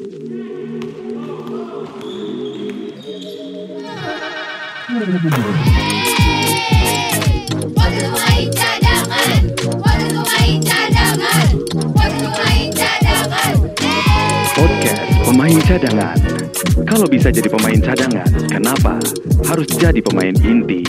Waktu main cadangan, waktu main cadangan, waktu main cadangan. Podcast Pemain Cadangan. Kalau bisa jadi pemain cadangan, kenapa harus jadi pemain inti?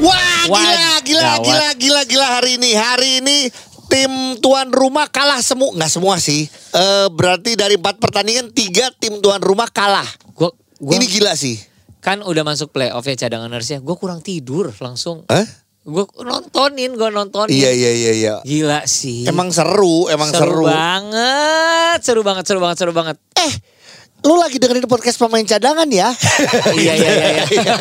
Wah, Wah, gila, gila, gila, gila, gila hari ini. Hari ini tim tuan rumah kalah semua, nggak semua sih. Eh berarti dari empat pertandingan tiga tim tuan rumah kalah. Gua, gua Ini gila sih. kan udah masuk playoff ya cadangan ya. Gue kurang tidur langsung. Hah? Gue nontonin, gue nontonin. Iya, iya, iya, iya. Gila sih. Emang seru, emang seru. banget, seru banget, seru banget, seru banget. Eh, lu lagi dengerin podcast pemain cadangan ya? iya, iya, iya, iya.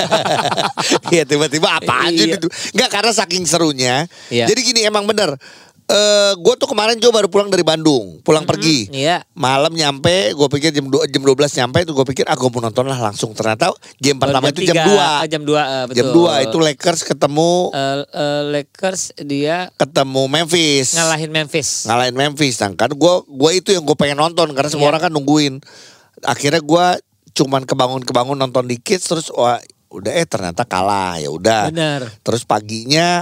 Iya tiba-tiba apa aja Iya. gitu. Enggak karena saking serunya. Iya. Jadi gini emang bener. Eh gue tuh kemarin coba baru pulang dari Bandung, pulang pergi. Iya. Malam nyampe, gue pikir jam dua- jam 12 nyampe itu gue pikir ah gue mau nonton lah langsung. Ternyata game pertama itu jam 2. Jam 2, betul. Jam 2 itu Lakers ketemu Eh, eh, Lakers dia ketemu Memphis. ngalahin Memphis. Ngalahin Memphis. Nah, kan gue gua itu yang gue pengen nonton karena semua Iya. orang kan nungguin. Akhirnya gue cuman kebangun-kebangun nonton dikit terus wah udah eh ternyata kalah ya udah. Terus paginya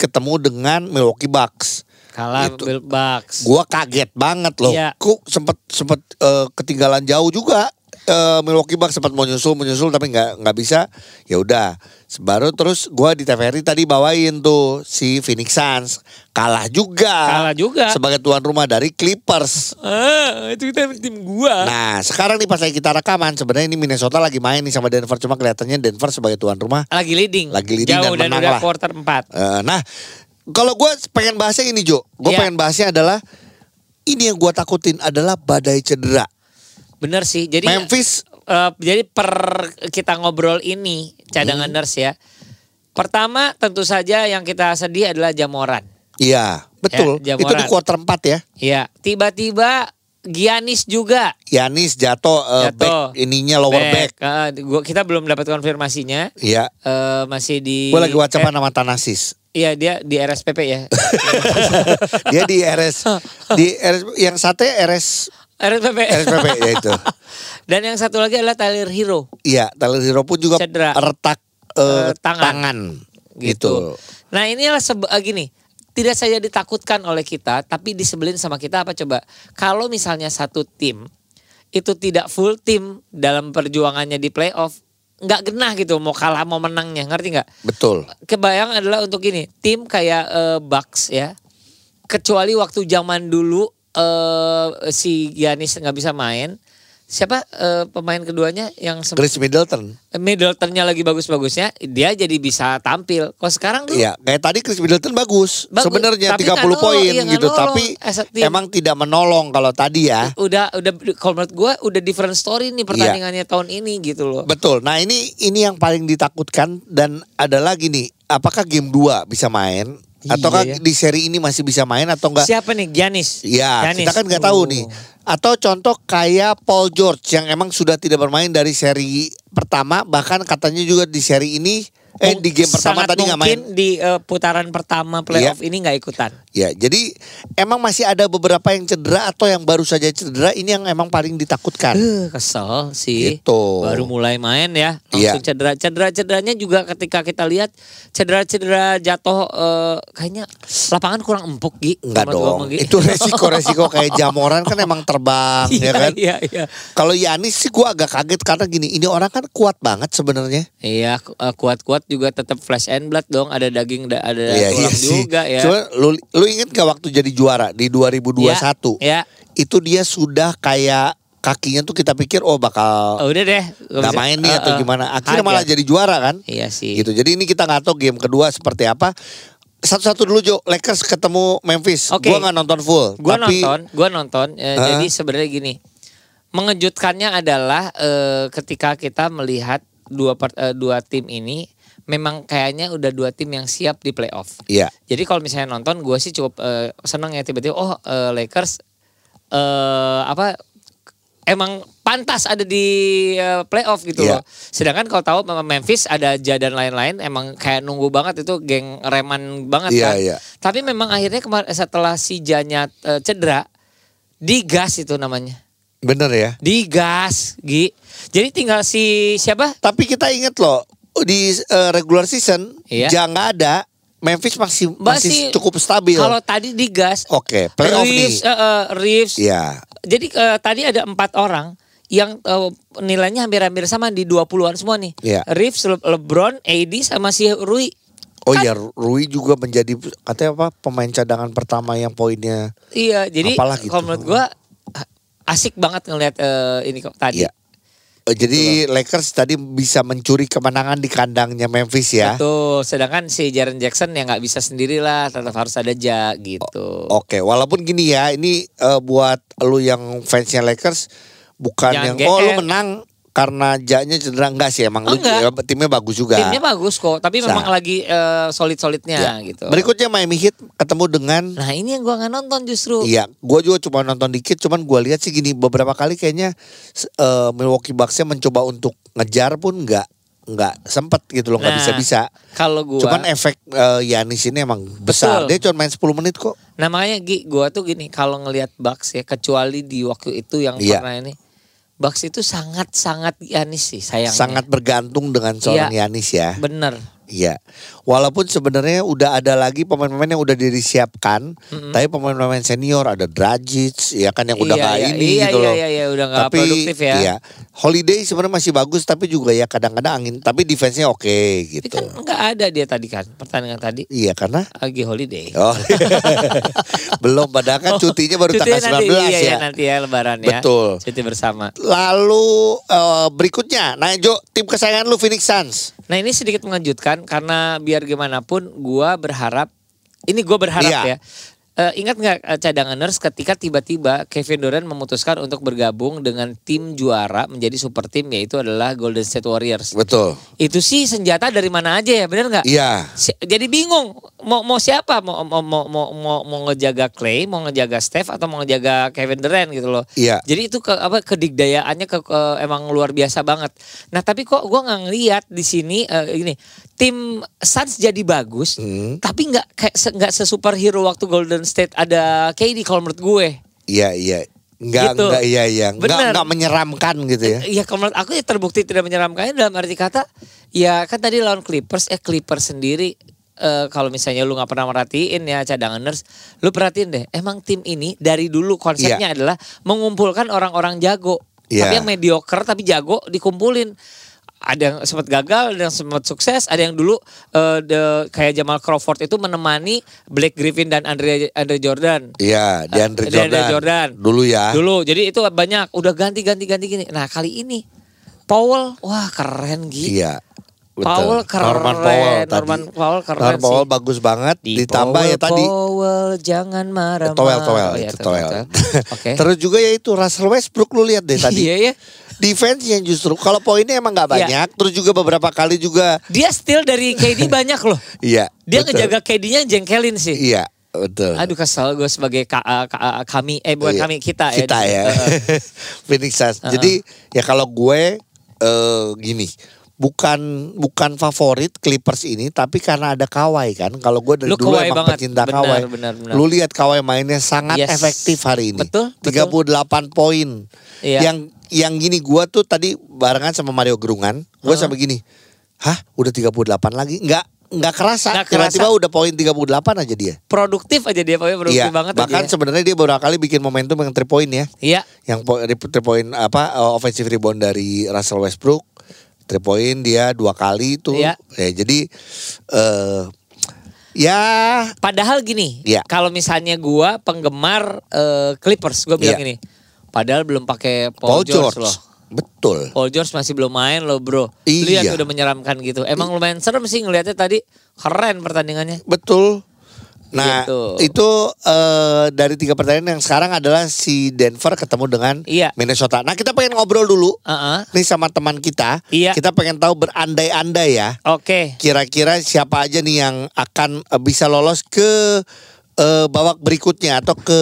ketemu dengan Milwaukee Bucks. Kalah Itu. Bill Bucks. Gua kaget banget loh. Iya. Kok sempet sempet eh, ketinggalan jauh juga. Eh, Milwaukee Bucks sempat mau nyusul menyusul tapi nggak nggak bisa. Ya udah. Baru terus gua di TVRI tadi bawain tuh si Phoenix Suns kalah juga. Kalah juga. Sebagai tuan rumah dari Clippers. Ah, itu kita tim gua. Nah, sekarang nih pas lagi kita rekaman sebenarnya ini Minnesota lagi main nih sama Denver cuma kelihatannya Denver sebagai tuan rumah. lagi leading. Lagi leading Jauh dan dan, menang udah lah. quarter 4. Eh, nah, kalau gue pengen bahasnya ini Jo, gue Iya. pengen bahasnya adalah ini yang gue takutin adalah badai cedera. Bener sih. Jadi Memphis, eh, jadi per kita ngobrol ini cadangan Hmm. nurse ya. Pertama tentu saja yang kita sedih adalah Jamoran. iya betul. Ya, itu di Jamoran. quarter 4 ya. Iya, tiba-tiba Giannis juga Yanis jatuh, eh, Jatuh. back ininya lower back. Eh, gua kita belum dapat konfirmasinya. Iya. Eh, masih di Gue lagi WhatsApp eh, nama Tanasis. Iya, dia di RSPP ya. Dia di RS di RS yang sate RS RSPP. RSPP ya itu. Dan yang satu lagi adalah Tyler Hero. Iya, Tyler Hero pun juga Cedera. retak eh, Eh, tangan. tangan. gitu. Gitu. Nah inilah sebe- eh, gini, tidak saja ditakutkan oleh kita, tapi disebelin sama kita apa coba? Kalau misalnya satu tim itu tidak full tim dalam perjuangannya di playoff, nggak genah gitu mau kalah mau menangnya, ngerti nggak? Betul. Kebayang adalah untuk ini tim kayak eh, Bucks ya, kecuali waktu zaman dulu eh, si Giannis nggak bisa main. Siapa eh, pemain keduanya yang sem- Chris Middleton. Middletonnya lagi bagus-bagusnya, dia jadi bisa tampil. Kalau sekarang tuh Iya, kayak tadi Chris Middleton bagus, Bagus, sebenarnya tapi 30 nggak nolong, poin iya, gitu, nolong tapi emang tidak menolong kalau tadi ya. udah udah kalau menurut gue udah different story Iya. nih pertandingannya tahun ini gitu loh. Betul. Nah, ini ini yang paling ditakutkan dan ada lagi nih, apakah game 2 bisa main Iya, ataukah ya. di seri ini masih bisa main atau enggak? Siapa nih Giannis? Ya, Giannis. kita kan nggak tahu Oh. nih. Atau contoh kayak Paul George yang emang sudah tidak bermain dari seri pertama, bahkan katanya juga di seri ini eh di game pertama tadi nggak main. mungkin di eh, putaran pertama playoff ini nggak ikutan. Ya, jadi emang masih ada beberapa yang cedera atau yang baru saja cedera ini yang emang paling ditakutkan. Eh, kesel sih. Gitu. Baru mulai main ya, langsung cedera. Cedera-cederanya juga ketika kita lihat cedera-cedera jatuh eh, kayaknya lapangan kurang empuk Gi. Enggak dong. Gi. Itu resiko-resiko kayak jamoran kan emang terbang ya Iya, kan. Iya, iya. Kalau Yanis sih gua agak kaget karena gini, ini orang kan kuat banget sebenarnya. Iya, ku- kuat-kuat juga tetap flesh and blood dong. Ada daging, da- ada tulang juga ya. Cuma lu lu inget gak waktu jadi juara di 2021? Ya, Itu dia sudah kayak kakinya tuh kita pikir oh bakal Oh, udah deh. nggak main nih atau Eh, eh, gimana. Akhirnya malah jadi juara kan? Iya sih. Gitu. Jadi ini kita nggak tahu game kedua seperti apa. Satu-satu dulu Jo, Lakers ketemu Memphis. Oke. Gua nggak nonton full. Gua tapi nonton, gua nonton. Eh, Hah? jadi sebenarnya gini, mengejutkannya adalah eh, ketika kita melihat dua part- eh, dua tim ini memang kayaknya udah dua tim yang siap di playoff. Iya. Jadi kalau misalnya nonton, gue sih cukup eh, seneng ya tiba-tiba. Oh eh, Lakers eh apa emang pantas ada di eh, playoff gitu Iya. loh. Sedangkan kalau tahu memang Memphis ada Ja dan lain-lain emang kayak nunggu banget itu geng reman banget Iya, kan. iya. Tapi memang akhirnya kemarin setelah si Janya eh, cedera Digas itu namanya. Bener ya. Digas, Gi. Jadi tinggal si siapa? Tapi kita inget loh di eh, regular season Iya. jangan nggak ada Memphis masih masih, Masih- cukup stabil. Kalau tadi digas, Oke, playoff Reeves, nih. eh, Reeves. Iya. Jadi eh, tadi ada empat orang yang eh, nilainya hampir-hampir sama di 20-an semua nih. Iya. Reeves, Le- LeBron, AD sama si Rui. Oh Kan- iya, Rui juga menjadi katanya apa pemain cadangan pertama yang poinnya. Iya, jadi Apalah gitu. kalau menurut gua asik banget ngelihat eh, ini kok tadi. Iya. Eh, Jadi Lakers tadi bisa mencuri kemenangan di kandangnya Memphis ya. Betul. Sedangkan si Jaren Jackson yang nggak bisa sendirilah, tetap harus ada Ja gitu. Oke, walaupun gini ya, ini eh, buat lu yang fansnya Lakers bukan Jangan yang oh lu menang karena Janya cedera enggak sih emang Oh, lu enggak. eh, timnya bagus juga. Timnya bagus kok, tapi memang lagi eh, solid-solidnya Ya. gitu. Berikutnya Miami Heat ketemu dengan Nah ini yang gua nggak nonton justru. Iya, gua juga cuma nonton dikit, cuman gua lihat sih gini beberapa kali kayaknya eh, Milwaukee Bucks-nya mencoba untuk ngejar pun nggak nggak sempet gitu loh, nggak Nah, bisa-bisa. Kalau gua, Cuman efek eh, Yanis ini emang besar. Betul. Dia cuma main 10 menit kok. Nah makanya Gi, gua tuh gini kalau ngelihat Bucks ya kecuali di waktu itu yang Iya. pernah ini Bucks itu sangat-sangat Giannis sih sayangnya. Sangat bergantung dengan seorang Iya. Yanis ya. bener. Iya. Walaupun sebenarnya udah ada lagi pemain-pemain yang udah disiapkan, tapi pemain-pemain senior ada Dragic ya kan yang udah Iya, nggak iya, ini iya, gitu iya, loh. iya, iya, udah nggak tapi produktif ya. Iya. Holiday sebenarnya masih bagus tapi juga ya kadang-kadang angin, tapi defense-nya oke Tapi gitu. kan nggak ada dia tadi kan pertandingan tadi Iya karena lagi holiday. Oh. Belum padahal kan cutinya baru Cutinya tanggal 19 nanti, iya, ya. iya, nanti ya lebaran ya. Betul. Cuti bersama. Lalu eh, berikutnya, nah Jo, tim kesayangan lu Phoenix Suns. Nah ini sedikit mengejutkan karena biar gimana pun gua berharap ini gua berharap Iya. ya. Eh, ingat nggak eh, cadanganers ketika tiba-tiba Kevin Durant memutuskan untuk bergabung dengan tim juara menjadi super tim yaitu adalah Golden State Warriors. Betul. Itu sih senjata dari mana aja ya, benar nggak? Iya. Si- Jadi bingung mau mau siapa mau mau mau mau mau, mau ngejaga Clay, mau ngejaga Steph atau mau ngejaga Kevin Durant gitu loh. Iya. Jadi itu ke apa kedikdayaannya ke, ke- emang luar biasa banget. Nah tapi kok gua nggak ngeliat di sini eh, gini tim Suns jadi bagus, Hmm. tapi nggak kayak se- nggak sesuperhero waktu Golden State ada KD kalau menurut gue. Iya, iya. Enggak, Gitu. enggak, iya, iya. Enggak, enggak menyeramkan gitu ya. Iya kalau menurut aku ya terbukti tidak menyeramkan dalam arti kata ya kan tadi lawan Clippers eh Clippers sendiri eh, kalau misalnya lu nggak pernah merhatiin ya cadanganers lu perhatiin deh emang tim ini dari dulu konsepnya adalah mengumpulkan orang-orang jago Iya. tapi yang mediocre tapi jago dikumpulin ada yang sempat gagal, ada yang sempat sukses, ada yang dulu eh, the- kayak Jamal Crawford itu menemani Blake Griffin dan Andre Andre Jordan. Iya, Eh, Jordan. DeAndre Jordan. Dulu ya. Dulu, jadi itu banyak. Udah ganti ganti gini. Nah kali ini Powell, wah keren gitu. Iya. Betul. Powell keren. Norman Powell tadi. Norman Powell keren Norman Powell sih. bagus banget. Di Ditambah ya Powell, tadi. Powell jangan marah. Towel, towel, Oh, iya, itu towel. Oke. Terus juga ya itu Russell Westbrook lu lihat deh tadi. Iya ya. Defense yang justru kalau poinnya emang nggak Iya. banyak. Terus juga beberapa kali juga Dia steal dari KD banyak loh. iya. Dia betul. ngejaga KD-nya jengkelin sih. Iya, betul. Aduh kesel gue sebagai ka- uh, ka- uh, kami eh bukan Iya. kami kita ya. Kita ya. uh, uh. Phoenix Suns. Uh-uh. Jadi ya kalau gue eh gini, bukan bukan favorit Clippers ini tapi karena ada Kawhi kan. Kalau gue dari Lu dulu emang banget. pecinta Benar, Kawhi. benar, benar. Lu lihat Kawhi mainnya sangat Yes. efektif hari ini. Betul, 38 poin. Iya. Yang yang gini gue tuh tadi barengan sama Mario Gerungan, gue Uh-uh. sampai gini. Hah, udah 38 lagi? Enggak nggak kerasa. Nggak kerasa. Tiba-tiba udah poin 38 aja dia. produktif aja dia pokoknya produktif Iya, banget bahkan ya. sebenarnya dia beberapa kali bikin momentum yang 3 point ya Iya. yang three point apa uh, offensive rebound dari Russell Westbrook three point dia dua kali itu Iya. ya jadi eh ya Padahal gini, Iya. kalau misalnya gua penggemar eh, Clippers, gua bilang Iya. gini. Padahal belum pakai Paul Paul, George George, loh. betul Paul George masih belum main loh, Bro. Iya. Lihat udah menyeramkan gitu. Emang lumayan serem sih ngelihatnya tadi. Keren pertandingannya. betul nah Gitu. itu eh, dari tiga pertandingan yang sekarang adalah si Denver ketemu dengan Iya. Minnesota nah kita pengen ngobrol dulu Heeh. nih sama teman kita Iya. kita pengen tahu berandai-andai ya Oke. kira-kira siapa aja nih yang akan eh, bisa lolos ke eh, babak berikutnya atau ke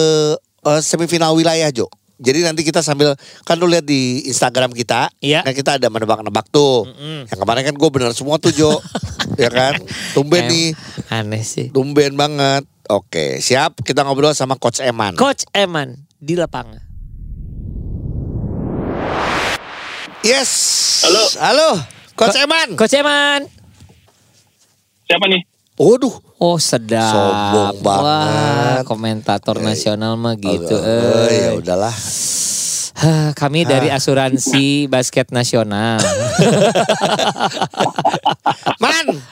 eh, semifinal wilayah Jo. Jadi nanti kita sambil kan lu lihat di Instagram kita, Iya. kan kita ada menebak-nebak tuh. Mm-mm. Yang kemarin kan gue bener semua tuh Jo, ya kan? Tumben Em- nih, Aneh sih. tumben banget. Oke, siap. Kita ngobrol sama Coach Eman. Coach Eman. di lapangan. Yes. Halo. Halo. Coach Ko- Eman. Coach Eman. Siapa nih? Waduh. Oh sedap. Sombong banget. Wah, komentator nasional mah gitu. Oh, eh. ya udahlah. Kami dari asuransi basket nasional. Man.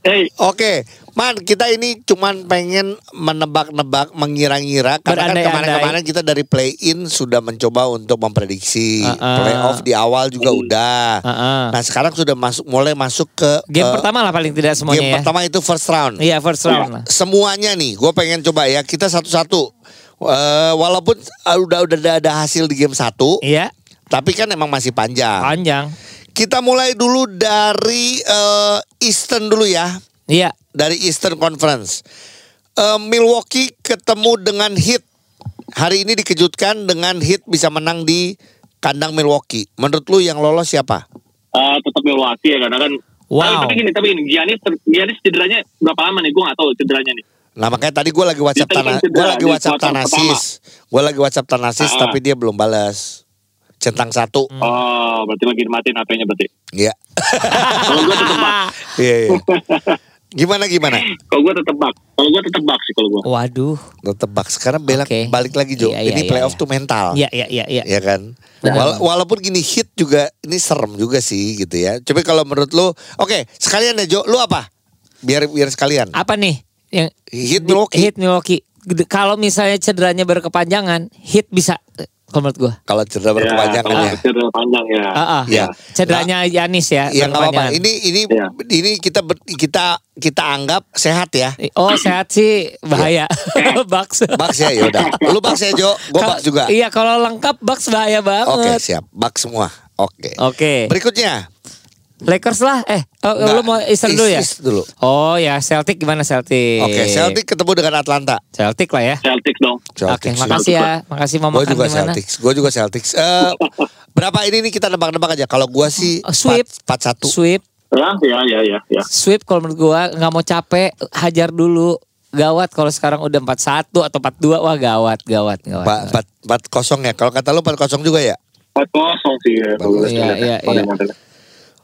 Hey, Oke, Man, kita ini cuman pengen menebak-nebak, mengira-ngira karena kan kemarin-kemarin kita dari play-in sudah mencoba untuk memprediksi Uh-uh. playoff di awal juga udah. Heeh. Nah, sekarang sudah masuk mulai masuk ke Game eh, pertama lah paling tidak semuanya game ya. pertama itu first round. Iya first round. Semuanya nih, gue pengen coba ya kita satu-satu. Eh, walaupun eh, udah udah ada, ada hasil di game satu, Iya, tapi kan emang masih panjang. panjang. Kita mulai dulu dari eh, Eastern dulu ya. Iya, dari Eastern Conference. Eh, Milwaukee ketemu dengan Heat. Hari ini dikejutkan dengan Heat bisa menang di kandang Milwaukee. Menurut lu yang lolos siapa? uh, tetap Milwaukee ya karena kan. Wow. Tapi, tapi gini, tapi gini, Giannis, Giannis cederanya berapa lama nih? Gue gak tahu cederanya nih. Nah makanya tadi gue lagi WhatsApp tanah, kan cedera gue lagi WhatsApp Tanasis, gue lagi WhatsApp Tanasis, Ah. tapi dia belum balas. Centang satu, Hmm. Oh, berarti lagi matiin HP-nya berarti. Iya, Kalau gue tetap iya, iya. Gimana gimana? Kalau gue tetap bak. Kalau gue tetap bak sih kalau gue. waduh. Tetep bak. Sekarang bela Oke. balik lagi Jo. Iya, iya, ini iya, playoff iya. tuh mental. Iya, iya, iya, iya. ya kan. Wala- walaupun gini hit juga ini serem juga sih gitu ya. Coba kalau menurut lu, oke sekalian ya Jo, lu apa? Biar biar sekalian. Apa nih? Yang Hit Milwaukee. Hit Milwaukee. Kalau misalnya cederanya berkepanjangan, hit bisa kalau menurut gua. Kalau cedera berkepanjangan ya. cedera panjang ya. Ah, ah. Iya. Cederanya Yanis ya. Ya nggak apa-apa. Ini ini Iya. ini kita ber- kita kita anggap sehat ya. Oh sehat sih bahaya. Bucks. Bucks ya yaudah. Lu Bucks ya Jo, gue juga. Iya kalau lengkap Bucks bahaya Oke banget. siap, Bucks semua. Oke. Oke. Berikutnya. Lakers lah. Eh, oh, Nggak, lu mau Eastern dulu ya? East dulu. Oh ya Celtic gimana Celtic? Oke, Celtic ketemu dengan Atlanta. Celtic lah ya. Celtics dong. Oke, Celtics. makasih ya. Makasih mau Gue makan juga di mana? Celtics. Gue juga Celtics. Eh, berapa ini nih kita nebak-nebak aja. Kalau gue sih Oh, sweep. 4 1. Sweep, Ya, ya, ya, ya, ya. sweep kalau menurut gua nggak mau capek, hajar dulu. Gawat kalau sekarang udah 4-1 atau 4-2 wah gawat, gawat, gawat. Empat empat kosong ya. Kalau kata lu empat kosong juga ya. Empat kosong sih ya. gue Iya, ya. iya, Pada iya. modelnya.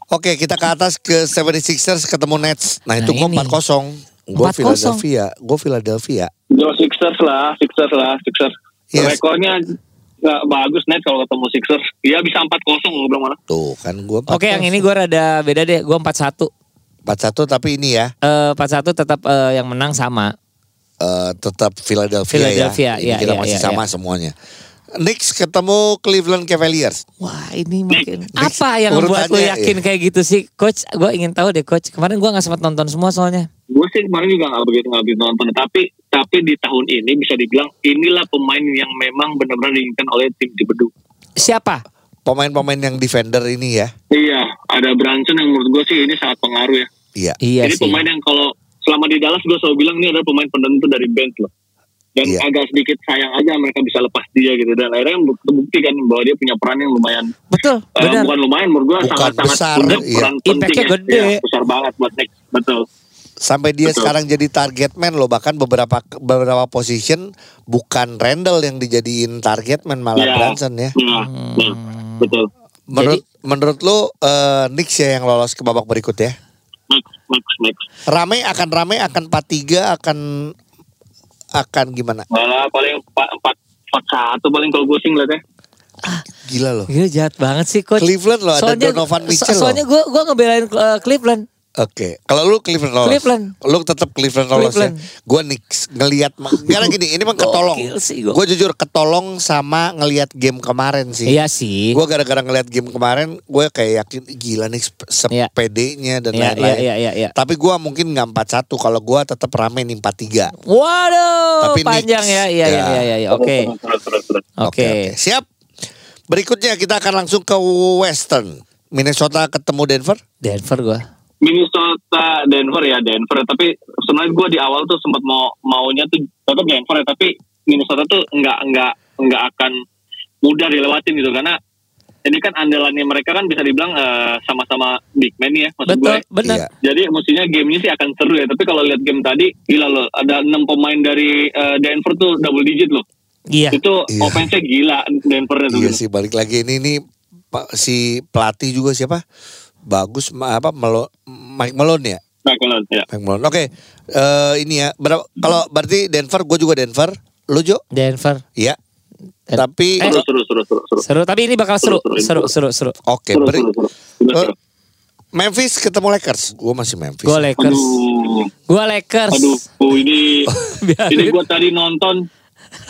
Oke, kita ke atas ke 76ers ketemu Nets. Nah, itu Nah, gue empat kosong. Gue 4-0. Philadelphia. Gue Philadelphia. Yo Sixers lah, Sixers lah, Sixers. Yes. Rekornya nggak bagus net kalau ketemu Sixers. Iya bisa 4-0 gue bilang mana. Tuh kan gue Oke, yang ini gua rada beda deh. Gua 4-1. empat satu tapi ini ya Eh 4-1 tetap eh, yang menang sama. eh, tetap Philadelphia, Philadelphia, ya. Ini iya, kita iya, masih iya, sama iya. semuanya. Knicks ketemu Cleveland Cavaliers. Wah, ini makin Next, apa yang membuat urutannya, yakin iya. kayak gitu sih, coach? Gua ingin tahu deh, coach. Kemarin gua nggak sempat nonton semua soalnya. Gue sih kemarin juga nggak begitu nggak begitu nonton, tapi tapi di tahun ini bisa dibilang inilah pemain yang memang benar-benar diinginkan oleh tim Cibedu. Siapa? Pemain-pemain yang defender ini ya. Iya, ada Branson yang menurut gue sih ini sangat pengaruh ya. Iya. Iya ini sih. pemain yang kalau selama di Dallas gue selalu bilang ini adalah pemain penentu dari bench loh. Dan Iya. agak sedikit sayang aja mereka bisa lepas dia gitu dan akhirnya terbukti kan bahwa dia punya peran yang lumayan Betul, benar. bukan lumayan menurut gue Bukan sangat-sangat besar, punya iya. peran penting ya. gede. Iya, besar banget buat Knicks betul Sampai dia Betul. sekarang jadi target man loh. Bahkan beberapa beberapa position bukan Randall yang dijadiin target man malah Iya. Branson ya. Nah, nah, betul Menurut menurut lu eh, Knicks ya yang lolos ke babak berikut ya? Knicks Knicks Knicks Rame akan rame akan 4-3 akan akan gimana? malah paling empat empat empat satu paling kalau gue sih ngeliatnya Gila loh. Gila jahat banget sih coach. Cleveland loh, ada Donovan Mitchell loh. Soalnya gue gua ngebelain eh, Cleveland. Oke, kalau lu Cleveland lolos. Cleveland. Lu tetap Cleveland lolos Cleveland. ya. Gua Knicks ngelihat karena gini, ini mah ketolong. Gue jujur ketolong sama ngelihat game kemarin sih. Iya sih. Gue gara-gara ngelihat game kemarin, gue kayak yakin "Ih, gila nih Iya. sepedenya dan Iya, lain-lain. iya, iya, iya. Tapi gue mungkin nggak 4-1 kalau gue tetap rame nih 4-3. Waduh, Tapi panjang Knicks. ya. Iya, iya, Ya. iya, iya, iya. Oke. Oke. Siap. Berikutnya kita akan langsung ke Western. Minnesota ketemu Denver. Denver gua. Minnesota Denver ya Denver tapi sebenarnya gue di awal tuh sempat mau maunya tuh tetap Denver ya tapi Minnesota tuh nggak nggak nggak akan mudah dilewatin gitu karena ini kan andalannya mereka kan bisa dibilang eh, sama-sama big man ya maksud gue Betul, benar. Iya. jadi mestinya gamenya sih akan seru ya tapi kalau lihat game tadi gila loh ada enam pemain dari eh, Denver tuh double digit loh Iya. Itu Iya. offense-nya gila Denver itu. Iya sih balik lagi ini ini si pelatih juga siapa? Bagus ma- apa Melo, Mike Malone ya? Michael, ya. Mike Malone. Oke. eh, ini ya. Berapa kalau berarti Denver gue juga Denver. Lu Jo? Denver. Iya. Eh, Tapi eh, Seru, seru, seru, seru, seru. Seru, tapi ini bakal seru, seru, Seru, seru, seru. oke, Seru, beri- seru, seru. Bener, Eh. Memphis ketemu Lakers. Gue masih Memphis. Gue Lakers. Gue Lakers. aduh, oh, ini ini gue tadi nonton,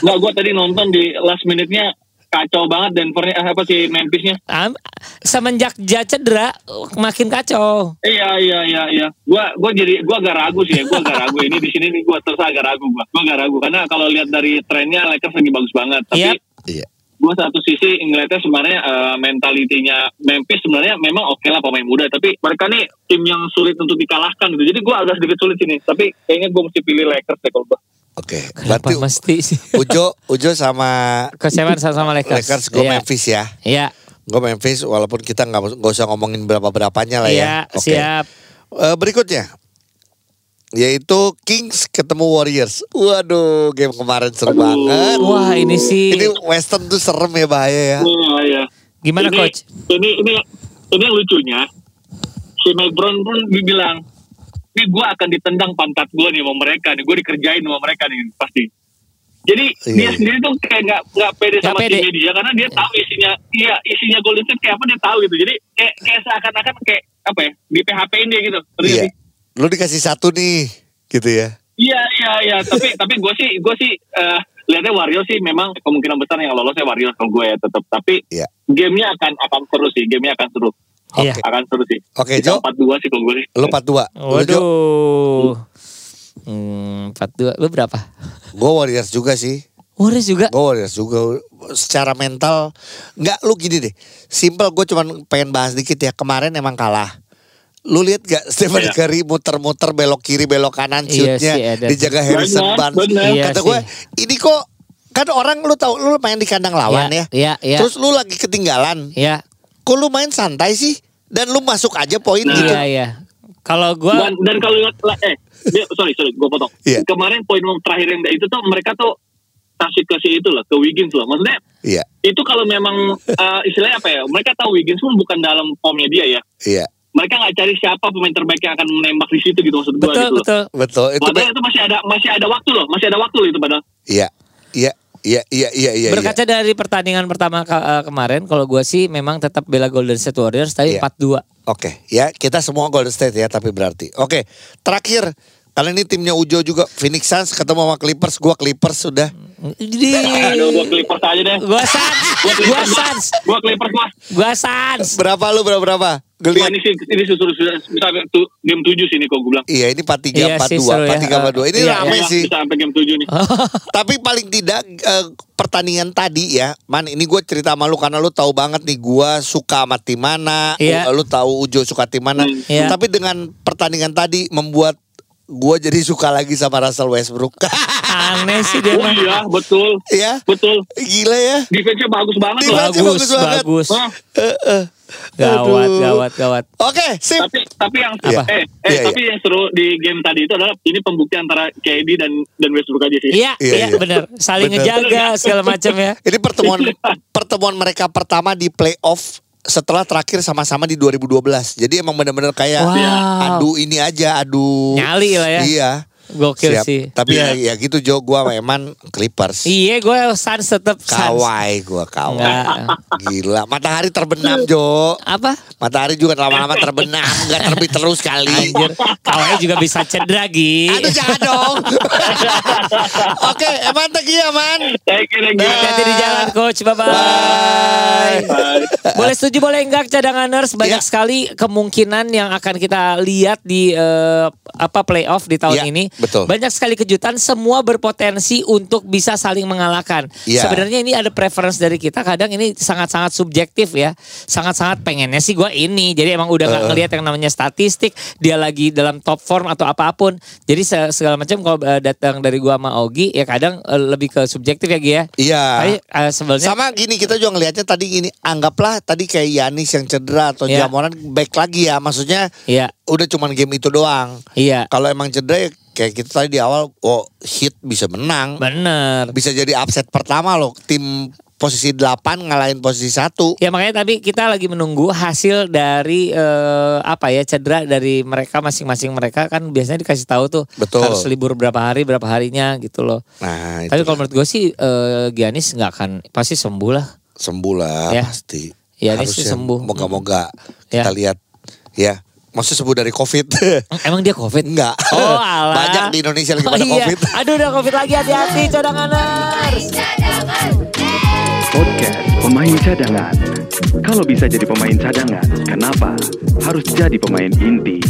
nggak gue tadi nonton di last minute-nya kacau banget Denvernya eh, apa sih Memphisnya. Am- semenjak Ja cedera makin kacau. Iya iya iya iya. Gua gua jadi gua agak ragu sih ya. Gua agak ragu ini di sini nih gua terus agak ragu gua. Gua agak ragu karena kalau lihat dari trennya Lakers lagi bagus banget. Tapi Yap. Iya. gua satu sisi ngeliatnya sebenarnya eh, mentalitinya Memphis sebenarnya memang oke lah pemain muda. Tapi mereka nih tim yang sulit untuk dikalahkan gitu. Jadi gua agak sedikit sulit sini. Tapi kayaknya gua mesti pilih Lakers deh kalau gua. Oke. Kenapa Berarti mesti sih? Ujo Ujo sama Coach Evan sama Lakers. Lakers gue Iya. Memphis ya. Iya. Gue Memphis walaupun kita nggak nggak usah ngomongin berapa berapanya lah Iya, ya. Oke. siap. Eh, berikutnya yaitu Kings ketemu Warriors. Waduh, game kemarin seru Aduh. banget. Wah, ini sih Ini Western tuh serem ya bahaya ya. Iya iya. gimana ini, coach? Ini ini ini yang lucunya si Mike Brown pun bilang, ini gue akan ditendang pantat gue nih sama mereka nih, gue dikerjain sama mereka nih pasti. Jadi Iya. dia sendiri tuh kayak nggak nggak pede sama pede. timnya dia karena dia tahu isinya, iya isinya Golden State kayak apa dia tahu gitu. Jadi kayak kayak seakan-akan kayak apa ya di PHP-in dia gitu. Iya. Lu dikasih satu nih, gitu ya. Iya iya iya. tapi tapi gue sih gue sih eh, lihatnya Warriors sih memang kemungkinan besar yang lolos ya Warriors kalau gue ya tetap. Tapi Iya. gamenya akan akan seru sih. Gamenya akan seru. Iya. Akan seru sih. Oke, Bisa Jo. 4-2 sih kalau gue sih. Lu 42. Lu Jo. Waduh. Hmm, 42. Lu berapa? Gue Warriors juga sih. Warriors juga. Gue Warriors juga. Secara mental, nggak lu gini deh. Simple gue cuman pengen bahas dikit ya. Kemarin emang kalah. Lu lihat gak Stephen Iya. Curry muter-muter belok kiri belok kanan Iya shootnya sih, ada. dijaga Harrison Barnes. Iya Kata gue ini kok kan orang lu tahu lu main di kandang lawan ya. Iya, iya. Terus lu lagi ketinggalan. Iya. Kok lu main santai sih? Dan lu masuk aja poin Nah. gitu. Iya, iya. Kalau gua Dan, dan kalau lihat lah, eh sorry sorry gue potong. Iya. Kemarin poin terakhir yang itu tuh mereka tuh kasih ke si itu loh ke Wiggins loh. Maksudnya Iya, itu kalau memang eh, istilahnya apa ya? Mereka tahu Wiggins pun bukan dalam formnya dia ya. iya. Mereka nggak cari siapa pemain terbaik yang akan menembak di situ gitu maksud gue betul, gitu. loh. betul. Betul. Itu Padahal itu masih ada masih ada waktu loh, masih ada waktu loh itu padahal. Iya. Iya. Iya, iya, iya, iya. Berkaca dari pertandingan pertama ke- eh, kemarin, kalau gua sih memang tetap bela Golden State Warriors tapi Iya. 4-2. Oke, ya kita semua Golden State ya, tapi berarti. Oke, terakhir kali ini timnya Ujo juga Phoenix Suns ketemu sama Clippers, gua Clippers sudah. Jadi Aduh, gue Clippers aja deh. gua Suns, gua Suns, Gue Clippers gua. gua Suns. Berapa lu berapa berapa? Gue Wah, lihat. ini sih ini susul sampai tuh game 7 sih ini kok gue bilang. Iya, ini 43 Iya sih, 42, seru ya. 43 42. Ini Iya, rame Bisa- sih. Bisa sampai game 7 nih. Tapi paling tidak eh, pertandingan tadi ya, man ini gue cerita sama lu karena lu tahu banget nih gua suka sama tim mana, Iya. lu tahu Ujo suka tim mana. Hmm. Iya. Tapi dengan pertandingan tadi membuat gua jadi suka lagi sama Russell Westbrook. Aneh sih dia Oh mah. iya, betul. ya, Betul. gila ya. Defense-nya bagus banget loh. Defense- Bagus, bagus banget. bagus. Eh. Gawat, Aduh. gawat, gawat. Oke, sip. Tapi tapi yang Iya. eh eh Iya, tapi yang seru di game tadi itu adalah ini pembuktian antara KD dan dan Westbrook aja sih. Iya, Iya, iya, iya. benar. Saling Bener. ngejaga segala macam ya. Ini pertemuan pertemuan mereka pertama di playoff setelah terakhir sama-sama di 2012. Jadi emang benar-benar kayak Wow. adu ini aja, adu Nyali lah ya. Iya. Gokil Siap. sih. Tapi ya, ya gitu Jo, gua memang Clippers. Iya, gue Suns tetap Suns. Kawai gua kawai. Gila, matahari terbenam Jo. Apa? Matahari juga lama-lama terbenam, nggak terbit terus kali. Anjir, kawai juga bisa cedera, Gi. Aduh jangan dong. Oke, emang tegi ya man. Saya kira gitu. Hati-hati di jalan, Coach. Bye-bye. Bye. Bye. Boleh setuju, boleh enggak cadanganers banyak Iya. sekali kemungkinan yang akan kita lihat di eh, apa playoff di tahun Iya, ini. Betul. Banyak sekali kejutan, semua berpotensi untuk bisa saling mengalahkan. Iya. Sebenarnya ini ada preference dari kita. Kadang ini sangat-sangat subjektif ya. Sangat-sangat pengennya sih gue ini. Jadi emang udah Uh. ngelihat yang namanya statistik. Dia lagi dalam top form atau apa pun. Jadi se- segala macam kalau eh, datang dari gua sama Ogi ya kadang eh, lebih ke subjektif ya Gi ya. Iya. Eh, sebenarnya Sama gini kita juga ngelihatnya tadi gini, anggaplah tadi kayak Yanis yang cedera atau Iya. Jamoran back lagi ya. Maksudnya Iya. udah cuman game itu doang. Iya. Kalau emang cedera ya kayak kita tadi di awal, oh hit bisa menang. Bener. Bisa jadi upset pertama loh. Tim posisi 8 ngalahin posisi satu. Ya makanya tapi kita lagi menunggu hasil dari eh, apa ya cedera dari mereka masing-masing mereka kan biasanya dikasih tahu tuh Betul. harus libur berapa hari berapa harinya gitu loh. Nah, Tapi kalau menurut gue sih eh, Giannis nggak akan pasti sembuh lah. sembuh lah Ya. pasti. Ya, sih Harusnya sembuh. Moga-moga Ya. kita lihat ya. Maksudnya sembuh dari Covid. Emang dia covid? Enggak. Oh alah. Banyak di Indonesia lagi Oh, pada iya. Covid. Aduh udah covid lagi hati-hati cadanganers. Cadangan. Podcast pemain cadangan. Kalau bisa jadi pemain cadangan, kenapa harus jadi pemain inti?